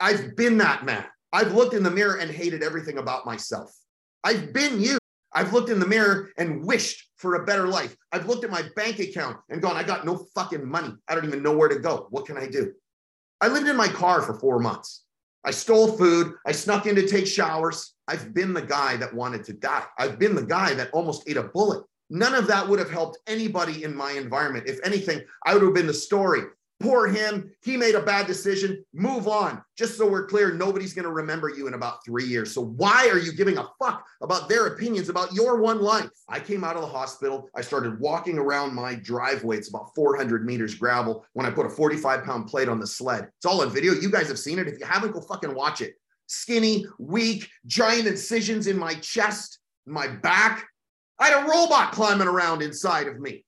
I've been that man. I've looked in the mirror and hated everything about myself. I've been you. I've looked in the mirror and wished for a better life. I've looked at my bank account and gone, I got no fucking money. I don't even know where to go. What can I do? I lived in my car for four months. I stole food. I snuck in to take showers. I've been the guy that wanted to die. I've been the guy that almost ate a bullet. None of that would have helped anybody in my environment. If anything, I would have been the story Poor him. He made a bad decision. Move on. Just so we're clear, nobody's going to remember you in about three years. So why are you giving a fuck about their opinions about your one life? I came out of the hospital. I started walking around my driveway. It's about 400 meters gravel when I put a 45 pound plate on the sled. It's all on video. You guys have seen it. If you haven't, go fucking watch it. Skinny, weak, giant incisions in my chest, my back. I had a robot climbing around inside of me.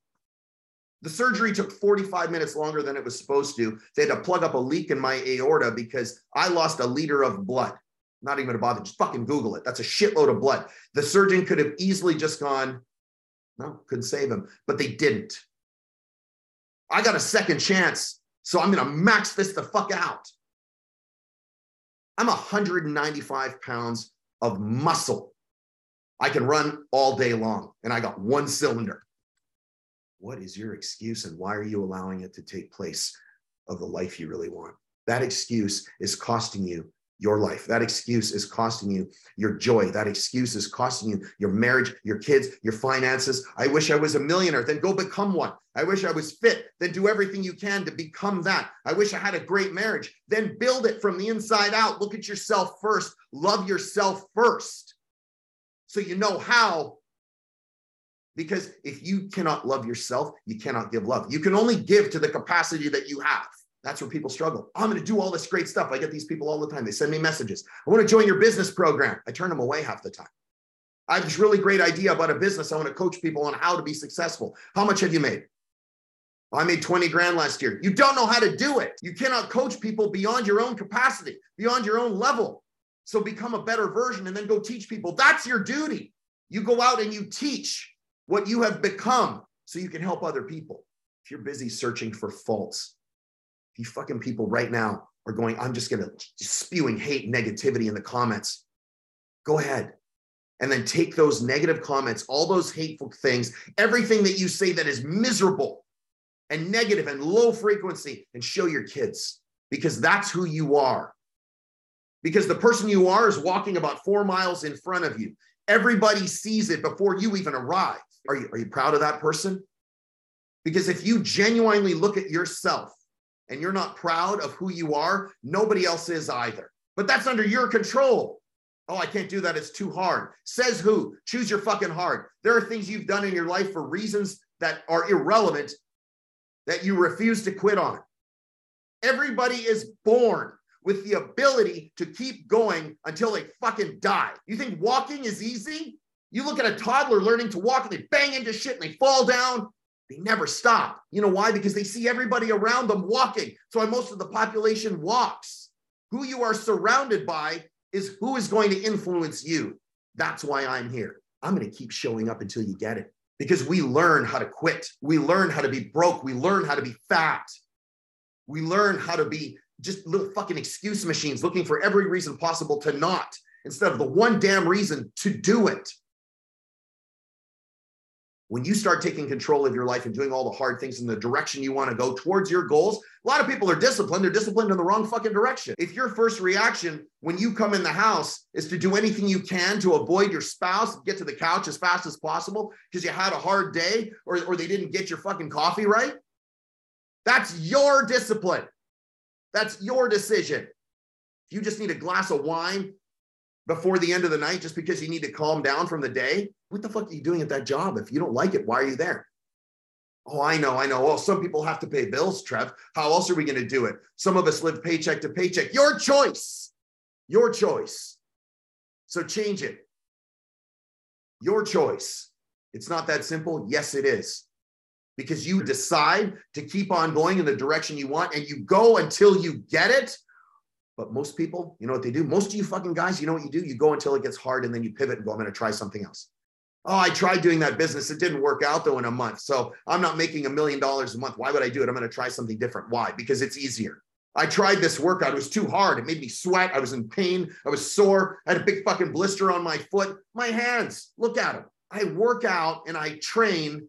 The surgery took 45 minutes longer than it was supposed to. They had to plug up a leak in my aorta because I lost a liter of blood. Not even to bother, just fucking Google it. That's a shitload of blood. The surgeon could have easily just gone, no, couldn't save him, but they didn't. I got a second chance, so I'm going to max this the fuck out. I'm 195 pounds of muscle. I can run all day long, and I got one cylinder what is your excuse and why are you allowing it to take place of the life you really want? That excuse is costing you your life. That excuse is costing you your joy. That excuse is costing you your marriage, your kids, your finances. I wish I was a millionaire. Then go become one. I wish I was fit. Then do everything you can to become that. I wish I had a great marriage. Then build it from the inside out. Look at yourself first. Love yourself first. So you know how because if you cannot love yourself, you cannot give love. You can only give to the capacity that you have. That's where people struggle. I'm going to do all this great stuff. I get these people all the time. They send me messages. I want to join your business program. I turn them away half the time. I have this really great idea about a business. I want to coach people on how to be successful. How much have you made? I made 20 grand last year. You don't know how to do it. You cannot coach people beyond your own capacity, beyond your own level. So become a better version and then go teach people. That's your duty. You go out and you teach what you have become so you can help other people. If you're busy searching for faults, you fucking people right now are going, I'm just going to spewing hate, negativity in the comments, go ahead. And then take those negative comments, all those hateful things, everything that you say that is miserable and negative and low frequency, and show your kids because that's who you are. Because the person you are is walking about four miles in front of you. Everybody sees it before you even arrive. Are you, are you proud of that person? Because if you genuinely look at yourself and you're not proud of who you are, nobody else is either. But that's under your control. Oh, I can't do that. It's too hard. Says who? Choose your fucking hard. There are things you've done in your life for reasons that are irrelevant that you refuse to quit on. Everybody is born with the ability to keep going until they fucking die. You think walking is easy? You look at a toddler learning to walk and they bang into shit and they fall down. They never stop. You know why? Because they see everybody around them walking. So most of the population walks. Who you are surrounded by is who is going to influence you. That's why I'm here. I'm going to keep showing up until you get it because we learn how to quit. We learn how to be broke. We learn how to be fat. We learn how to be just little fucking excuse machines looking for every reason possible to not instead of the one damn reason to do it. When you start taking control of your life and doing all the hard things in the direction you want to go towards your goals, a lot of people are disciplined. They're disciplined in the wrong fucking direction. If your first reaction when you come in the house is to do anything you can to avoid your spouse, get to the couch as fast as possible because you had a hard day or, or they didn't get your fucking coffee right, that's your discipline. That's your decision. If you just need a glass of wine before the end of the night just because you need to calm down from the day, what the fuck are you doing at that job? If you don't like it, why are you there? Oh, I know, I know. Well, some people have to pay bills, Trev. How else are we going to do it? Some of us live paycheck to paycheck. Your choice. Your choice. So change it. Your choice. It's not that simple. Yes, it is. Because you decide to keep on going in the direction you want and you go until you get it but most people, you know what they do? Most of you fucking guys, you know what you do? You go until it gets hard and then you pivot and go, I'm going to try something else. Oh, I tried doing that business. It didn't work out though in a month. So I'm not making a million dollars a month. Why would I do it? I'm going to try something different. Why? Because it's easier. I tried this workout. It was too hard. It made me sweat. I was in pain. I was sore. I had a big fucking blister on my foot. My hands, look at them. I work out and I train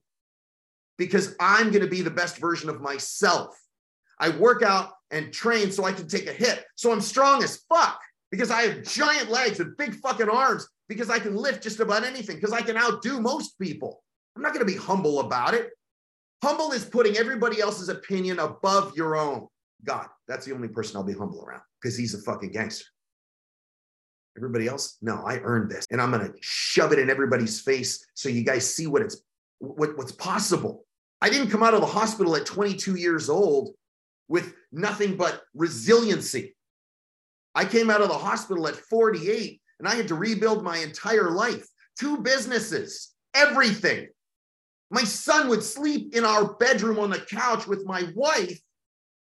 because I'm going to be the best version of myself. I work out and train so I can take a hit. So I'm strong as fuck because I have giant legs and big fucking arms because I can lift just about anything because I can outdo most people. I'm not going to be humble about it. Humble is putting everybody else's opinion above your own. God, that's the only person I'll be humble around because he's a fucking gangster. Everybody else, no, I earned this, and I'm gonna shove it in everybody's face so you guys see what it's what, what's possible. I didn't come out of the hospital at 22 years old with nothing but resiliency. I came out of the hospital at 48 and I had to rebuild my entire life, two businesses, everything. My son would sleep in our bedroom on the couch with my wife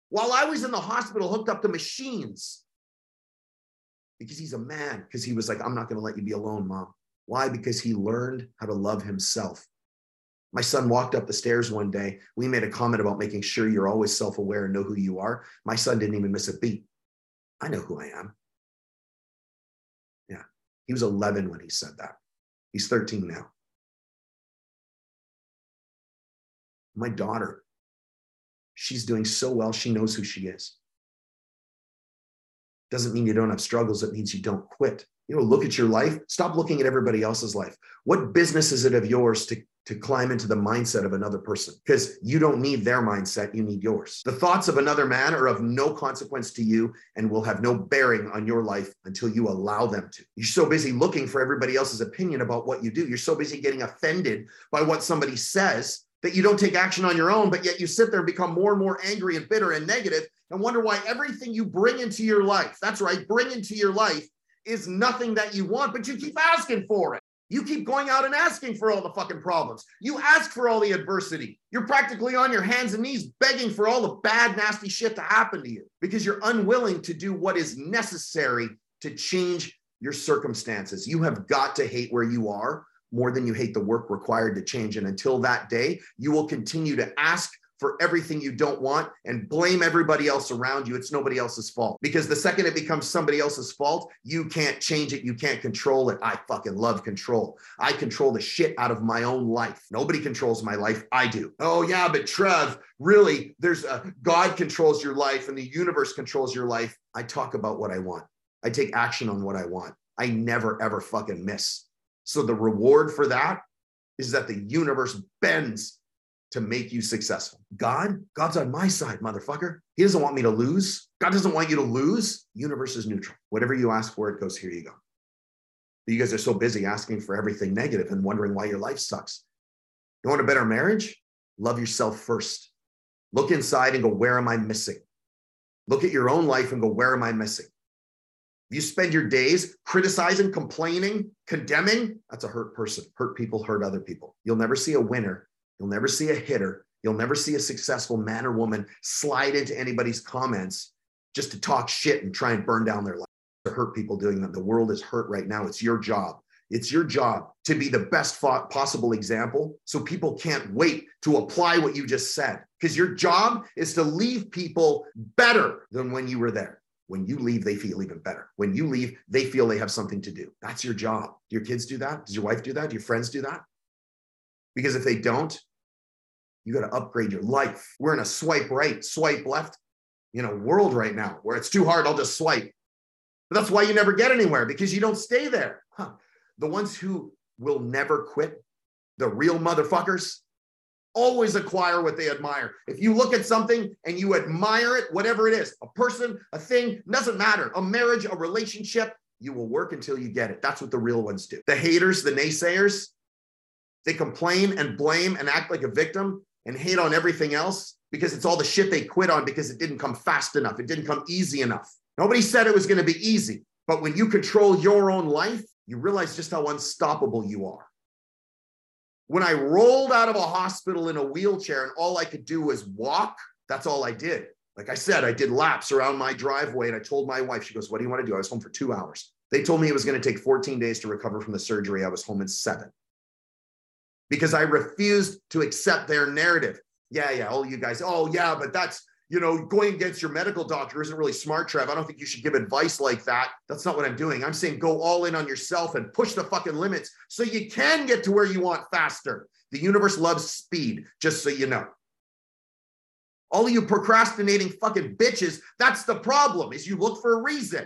while I was in the hospital hooked up to machines. Because he's a man, because he was like, I'm not going to let you be alone, mom. Why? Because he learned how to love himself. My son walked up the stairs one day. We made a comment about making sure you're always self aware and know who you are. My son didn't even miss a beat. I know who I am. Yeah. He was 11 when he said that. He's 13 now. My daughter, she's doing so well, she knows who she is. Doesn't mean you don't have struggles, it means you don't quit. You know, look at your life, stop looking at everybody else's life. What business is it of yours to to climb into the mindset of another person because you don't need their mindset, you need yours. The thoughts of another man are of no consequence to you and will have no bearing on your life until you allow them to. You're so busy looking for everybody else's opinion about what you do. You're so busy getting offended by what somebody says that you don't take action on your own, but yet you sit there and become more and more angry and bitter and negative and wonder why everything you bring into your life, that's right, bring into your life is nothing that you want, but you keep asking for it. You keep going out and asking for all the fucking problems. You ask for all the adversity. You're practically on your hands and knees begging for all the bad, nasty shit to happen to you because you're unwilling to do what is necessary to change your circumstances. You have got to hate where you are more than you hate the work required to change. And until that day, you will continue to ask for everything you don't want and blame everybody else around you. It's nobody else's fault. Because the second it becomes somebody else's fault, you can't change it. You can't control it. I fucking love control. I control the shit out of my own life. Nobody controls my life. I do. Oh, yeah, but Trev, really, there's a God controls your life and the universe controls your life. I talk about what I want, I take action on what I want. I never, ever fucking miss. So the reward for that is that the universe bends to make you successful. God, God's on my side, motherfucker. He doesn't want me to lose. God doesn't want you to lose. Universe is neutral. Whatever you ask for, it goes, here you go. But you guys are so busy asking for everything negative and wondering why your life sucks. You want a better marriage? Love yourself first. Look inside and go, where am I missing? Look at your own life and go, where am I missing? You spend your days criticizing, complaining, condemning, that's a hurt person. Hurt people hurt other people. You'll never see a winner You'll never see a hitter. You'll never see a successful man or woman slide into anybody's comments just to talk shit and try and burn down their life to hurt people doing that. The world is hurt right now. It's your job. It's your job to be the best possible example so people can't wait to apply what you just said. Because your job is to leave people better than when you were there. When you leave, they feel even better. When you leave, they feel they have something to do. That's your job. Do your kids do that? Does your wife do that? Do your friends do that? Because if they don't, you got to upgrade your life. We're in a swipe right, swipe left, you know, world right now where it's too hard. I'll just swipe. But that's why you never get anywhere because you don't stay there. Huh. The ones who will never quit, the real motherfuckers, always acquire what they admire. If you look at something and you admire it, whatever it is, a person, a thing, doesn't matter, a marriage, a relationship, you will work until you get it. That's what the real ones do. The haters, the naysayers, they complain and blame and act like a victim and hate on everything else because it's all the shit they quit on because it didn't come fast enough. It didn't come easy enough. Nobody said it was going to be easy. But when you control your own life, you realize just how unstoppable you are. When I rolled out of a hospital in a wheelchair and all I could do was walk, that's all I did. Like I said, I did laps around my driveway and I told my wife, she goes, What do you want to do? I was home for two hours. They told me it was going to take 14 days to recover from the surgery. I was home in seven because I refused to accept their narrative. Yeah, yeah. Oh, you guys. Oh, yeah, but that's you know, going against your medical doctor isn't really smart, Trev. I don't think you should give advice like that. That's not what I'm doing. I'm saying go all in on yourself and push the fucking limits so you can get to where you want faster. The universe loves speed, just so you know. All of you procrastinating fucking bitches, that's the problem, is you look for a reason.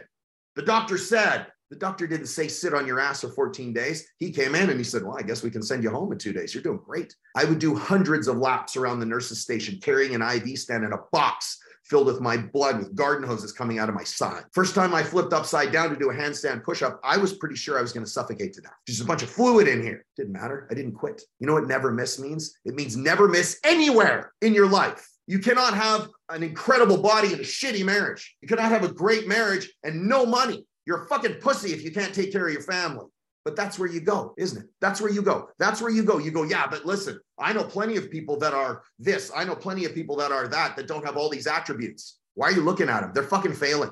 The doctor said, the doctor didn't say sit on your ass for 14 days. He came in and he said, Well, I guess we can send you home in two days. You're doing great. I would do hundreds of laps around the nurse's station carrying an IV stand in a box filled with my blood with garden hoses coming out of my side. First time I flipped upside down to do a handstand push up, I was pretty sure I was going to suffocate to death. There's a bunch of fluid in here. Didn't matter. I didn't quit. You know what never miss means? It means never miss anywhere in your life. You cannot have an incredible body and a shitty marriage. You cannot have a great marriage and no money. You're a fucking pussy if you can't take care of your family. But that's where you go, isn't it? That's where you go. That's where you go. You go, yeah, but listen, I know plenty of people that are this. I know plenty of people that are that, that don't have all these attributes. Why are you looking at them? They're fucking failing.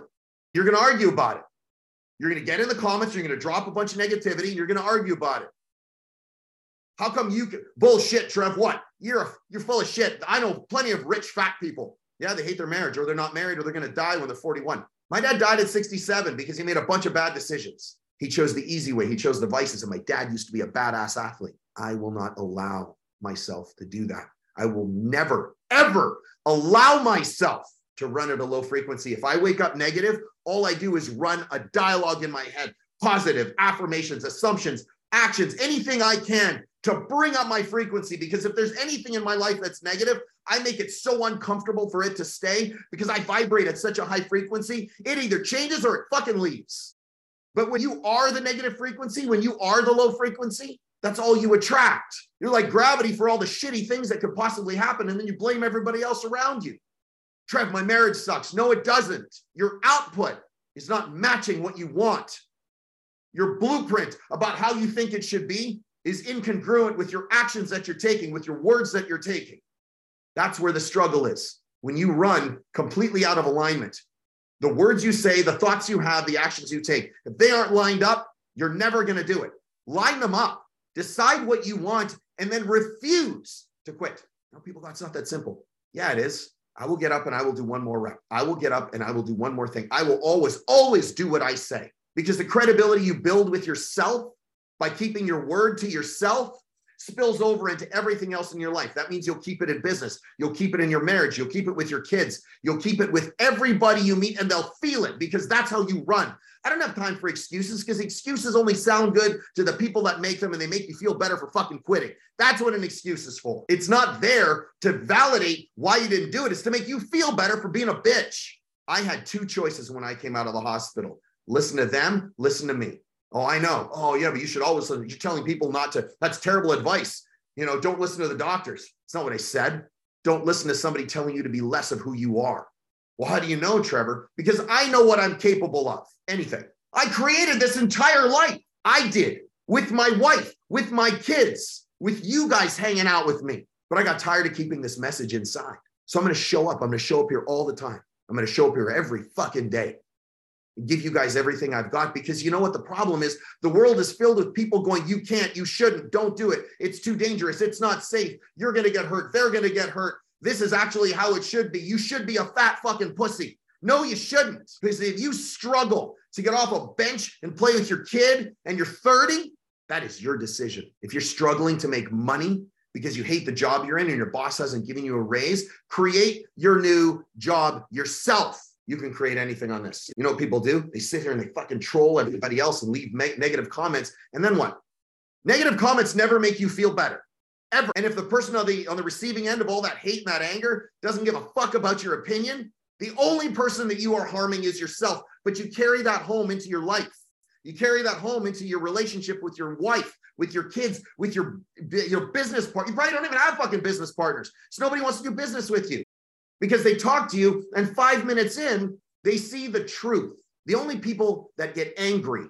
You're going to argue about it. You're going to get in the comments. You're going to drop a bunch of negativity. You're going to argue about it. How come you can bullshit, Trev? What? You're you're full of shit. I know plenty of rich fat people. Yeah, they hate their marriage, or they're not married, or they're going to die when they're 41. My dad died at 67 because he made a bunch of bad decisions. He chose the easy way. He chose the vices. And my dad used to be a badass athlete. I will not allow myself to do that. I will never, ever allow myself to run at a low frequency. If I wake up negative, all I do is run a dialogue in my head, positive affirmations, assumptions, actions, anything I can to bring up my frequency. Because if there's anything in my life that's negative, I make it so uncomfortable for it to stay because I vibrate at such a high frequency. It either changes or it fucking leaves. But when you are the negative frequency, when you are the low frequency, that's all you attract. You're like gravity for all the shitty things that could possibly happen. And then you blame everybody else around you. Trev, my marriage sucks. No, it doesn't. Your output is not matching what you want. Your blueprint about how you think it should be is incongruent with your actions that you're taking, with your words that you're taking. That's where the struggle is. When you run completely out of alignment, the words you say, the thoughts you have, the actions you take, if they aren't lined up, you're never going to do it. Line them up, decide what you want, and then refuse to quit. Now, people, that's not that simple. Yeah, it is. I will get up and I will do one more rep. I will get up and I will do one more thing. I will always, always do what I say because the credibility you build with yourself by keeping your word to yourself spills over into everything else in your life. That means you'll keep it in business. You'll keep it in your marriage. You'll keep it with your kids. You'll keep it with everybody you meet, and they'll feel it because that's how you run. I don't have time for excuses because excuses only sound good to the people that make them and they make you feel better for fucking quitting. That's what an excuse is for. It's not there to validate why you didn't do it, it's to make you feel better for being a bitch. I had two choices when I came out of the hospital listen to them, listen to me. Oh, I know. Oh, yeah, but you should always listen. You're telling people not to. That's terrible advice. You know, don't listen to the doctors. It's not what I said. Don't listen to somebody telling you to be less of who you are. Well, how do you know, Trevor? Because I know what I'm capable of. Anything. I created this entire life. I did with my wife, with my kids, with you guys hanging out with me. But I got tired of keeping this message inside. So I'm going to show up. I'm going to show up here all the time. I'm going to show up here every fucking day give you guys everything I've got because you know what the problem is? The world is filled with people going, You can't, you shouldn't, don't do it. It's too dangerous. It's not safe. You're going to get hurt. They're going to get hurt. This is actually how it should be. You should be a fat fucking pussy. No, you shouldn't. Because if you struggle to get off a bench and play with your kid and you're 30, that is your decision. If you're struggling to make money because you hate the job you're in and your boss hasn't given you a raise, create your new job yourself you can create anything on this. You know what people do? They sit here and they fucking troll everybody else and leave me- negative comments. And then what? Negative comments never make you feel better. Ever. And if the person on the on the receiving end of all that hate and that anger doesn't give a fuck about your opinion, the only person that you are harming is yourself. But you carry that home into your life. You carry that home into your relationship with your wife, with your kids, with your, your business partner. You probably don't even have fucking business partners. So nobody wants to do business with you because they talk to you and five minutes in, they see the truth. The only people that get angry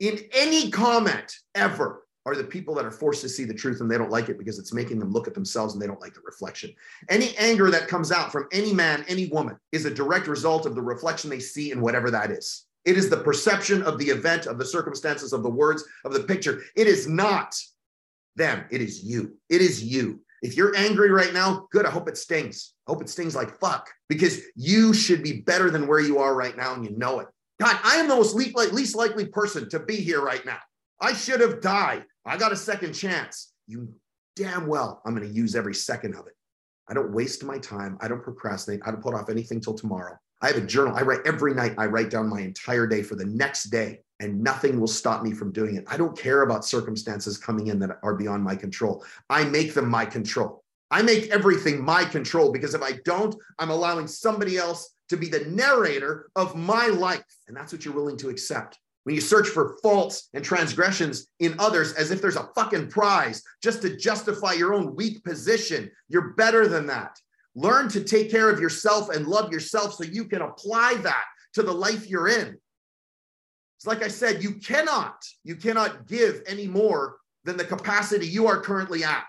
in any comment ever are the people that are forced to see the truth and they don't like it because it's making them look at themselves and they don't like the reflection. Any anger that comes out from any man, any woman is a direct result of the reflection they see in whatever that is. It is the perception of the event, of the circumstances, of the words, of the picture. It is not them, it is you. It is you. If you're angry right now, good. I hope it stings. I hope it stings like fuck because you should be better than where you are right now and you know it. God, I am the most least likely person to be here right now. I should have died. I got a second chance. You damn well, I'm going to use every second of it. I don't waste my time. I don't procrastinate. I don't put off anything till tomorrow. I have a journal. I write every night. I write down my entire day for the next day, and nothing will stop me from doing it. I don't care about circumstances coming in that are beyond my control. I make them my control. I make everything my control because if I don't, I'm allowing somebody else to be the narrator of my life. And that's what you're willing to accept. When you search for faults and transgressions in others as if there's a fucking prize just to justify your own weak position, you're better than that. Learn to take care of yourself and love yourself so you can apply that to the life you're in. It's like I said, you cannot, you cannot give any more than the capacity you are currently at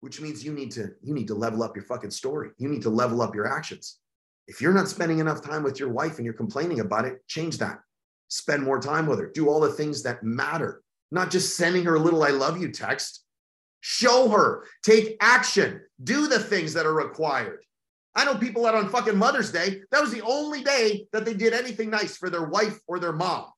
which means you need to you need to level up your fucking story. You need to level up your actions. If you're not spending enough time with your wife and you're complaining about it, change that. Spend more time with her. Do all the things that matter, not just sending her a little I love you text. Show her, take action, do the things that are required. I know people that on fucking Mother's Day, that was the only day that they did anything nice for their wife or their mom. Are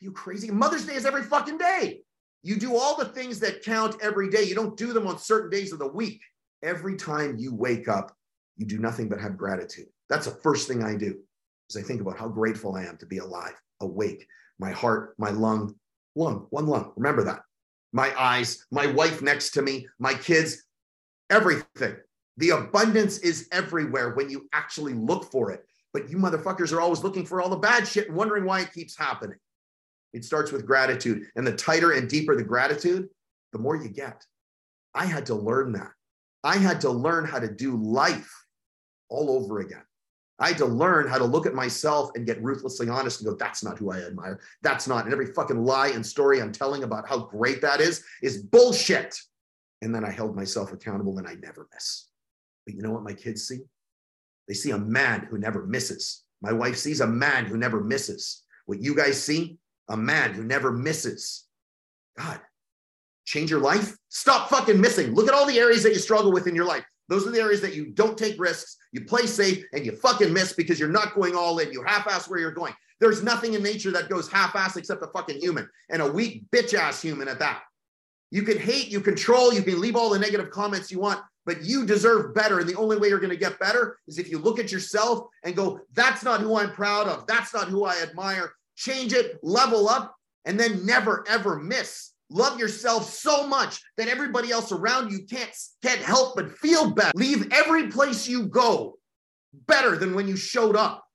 you crazy? Mother's Day is every fucking day. You do all the things that count every day. You don't do them on certain days of the week. Every time you wake up, you do nothing but have gratitude. That's the first thing I do is I think about how grateful I am to be alive, awake, my heart, my lung, lung, one lung. Remember that. My eyes, my wife next to me, my kids, everything. The abundance is everywhere when you actually look for it. But you motherfuckers are always looking for all the bad shit and wondering why it keeps happening. It starts with gratitude. And the tighter and deeper the gratitude, the more you get. I had to learn that. I had to learn how to do life all over again. I had to learn how to look at myself and get ruthlessly honest and go, that's not who I admire. That's not. And every fucking lie and story I'm telling about how great that is is bullshit. And then I held myself accountable and I never miss. But you know what my kids see? They see a man who never misses. My wife sees a man who never misses. What you guys see a man who never misses. God, change your life? Stop fucking missing. Look at all the areas that you struggle with in your life. Those are the areas that you don't take risks, you play safe, and you fucking miss because you're not going all in. You half ass where you're going. There's nothing in nature that goes half ass except a fucking human and a weak bitch ass human at that. You can hate, you control, you can leave all the negative comments you want, but you deserve better. And the only way you're going to get better is if you look at yourself and go, that's not who I'm proud of. That's not who I admire change it, level up, and then never ever miss. Love yourself so much that everybody else around you can't, can't help but feel better. Leave every place you go better than when you showed up.